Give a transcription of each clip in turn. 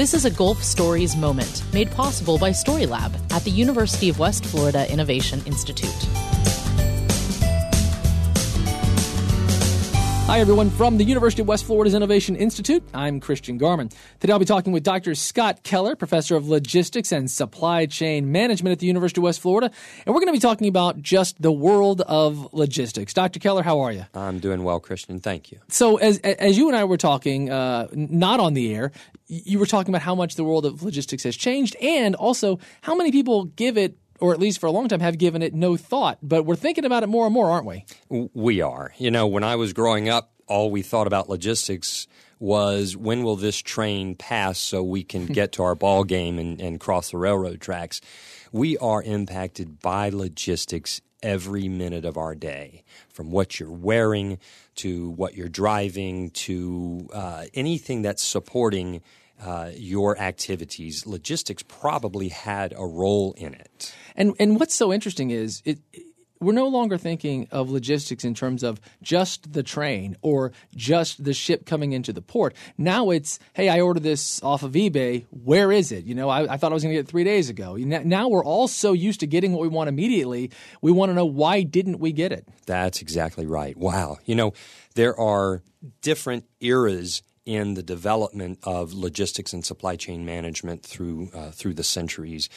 This is a Gulf Stories moment made possible by Storylab at the University of West Florida Innovation Institute. Hi, everyone, from the University of West Florida's Innovation Institute. I'm Christian Garman. Today I'll be talking with Dr. Scott Keller, professor of logistics and supply chain management at the University of West Florida. And we're going to be talking about just the world of logistics. Dr. Keller, how are you? I'm doing well, Christian. Thank you. So, as, as you and I were talking, uh, not on the air, you were talking about how much the world of logistics has changed and also how many people give it or at least for a long time, have given it no thought. But we're thinking about it more and more, aren't we? We are. You know, when I was growing up, all we thought about logistics was when will this train pass so we can get to our ball game and, and cross the railroad tracks. We are impacted by logistics every minute of our day, from what you're wearing to what you're driving to uh, anything that's supporting uh, your activities. Logistics probably had a role in it. And and what's so interesting is it we're no longer thinking of logistics in terms of just the train or just the ship coming into the port. Now it's, hey, I ordered this off of eBay. Where is it? You know, I, I thought I was going to get it three days ago. Now we're all so used to getting what we want immediately. We want to know why didn't we get it? That's exactly right. Wow. You know, there are different eras in the development of logistics and supply chain management through uh, through the centuries.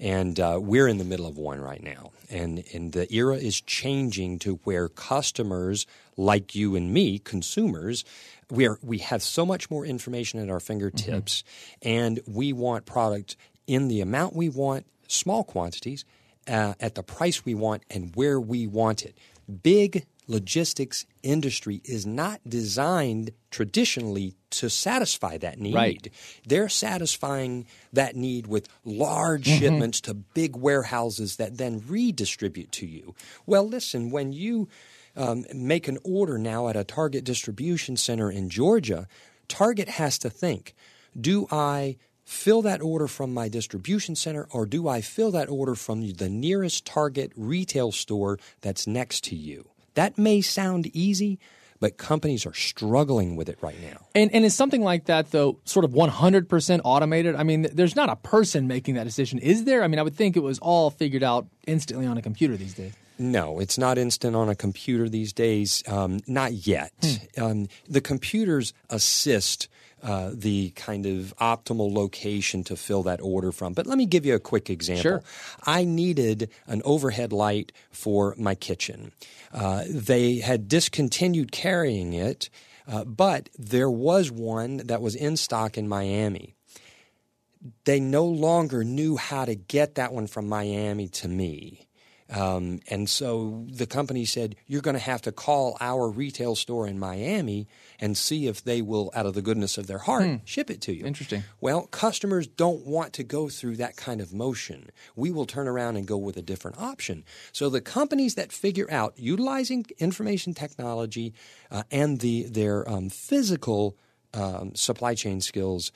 And uh, we're in the middle of one right now. And, and the era is changing to where customers like you and me, consumers, we, are, we have so much more information at our fingertips, mm-hmm. and we want product in the amount we want, small quantities, uh, at the price we want, and where we want it. Big logistics industry is not designed traditionally to satisfy that need. Right. They're satisfying that need with large mm-hmm. shipments to big warehouses that then redistribute to you. Well, listen, when you um, make an order now at a Target distribution center in Georgia, Target has to think do I fill that order from my distribution center or do I fill that order from the nearest Target retail store that's next to you? That may sound easy, but companies are struggling with it right now. And and is something like that though sort of 100% automated? I mean, there's not a person making that decision, is there? I mean, I would think it was all figured out instantly on a computer these days. No, it's not instant on a computer these days. Um, not yet. Hmm. Um, the computers assist uh, the kind of optimal location to fill that order from. But let me give you a quick example. Sure. I needed an overhead light for my kitchen. Uh, they had discontinued carrying it, uh, but there was one that was in stock in Miami. They no longer knew how to get that one from Miami to me. Um, and so the company said, You're going to have to call our retail store in Miami and see if they will, out of the goodness of their heart, hmm. ship it to you. Interesting. Well, customers don't want to go through that kind of motion. We will turn around and go with a different option. So the companies that figure out utilizing information technology uh, and the, their um, physical um, supply chain skills,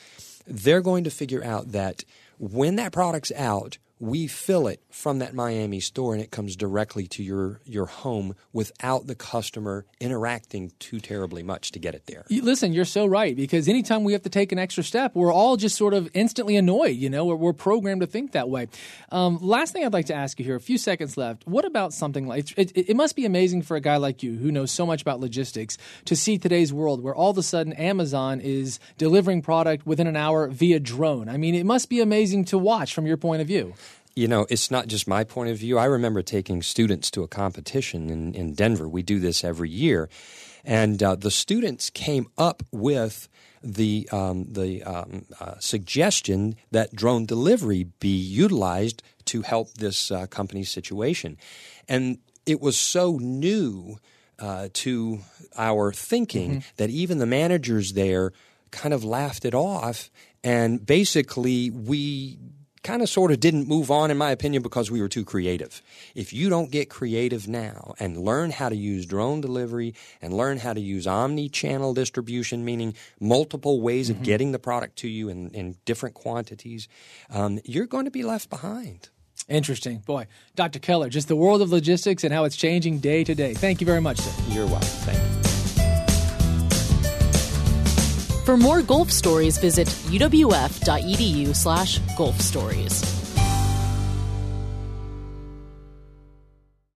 they're going to figure out that when that product's out, we fill it from that Miami store and it comes directly to your, your home without the customer interacting too terribly much to get it there. listen, you're so right because anytime we have to take an extra step, we're all just sort of instantly annoyed. You know, we're, we're programmed to think that way. Um, last thing I'd like to ask you here, a few seconds left. What about something like it, it, it must be amazing for a guy like you who knows so much about logistics to see today's world where all of a sudden Amazon is delivering product within an hour via drone. I mean, it must be amazing to watch from your point of view you know, it's not just my point of view. I remember taking students to a competition in, in Denver. We do this every year. And uh, the students came up with the, um, the um, uh, suggestion that drone delivery be utilized to help this uh, company's situation. And it was so new uh, to our thinking mm-hmm. that even the managers there kind of laughed it off. And basically, we kind of sort of didn't move on, in my opinion, because we were too creative. If you don't get creative now and learn how to use drone delivery and learn how to use omni channel distribution, meaning multiple ways mm-hmm. of getting the product to you in, in different quantities, um, you're going to be left behind. Interesting. Boy, Dr. Keller, just the world of logistics and how it's changing day to day. Thank you very much, sir. You're welcome. Thank you. For more Gulf Stories, visit uwf.edu slash Gulf Stories.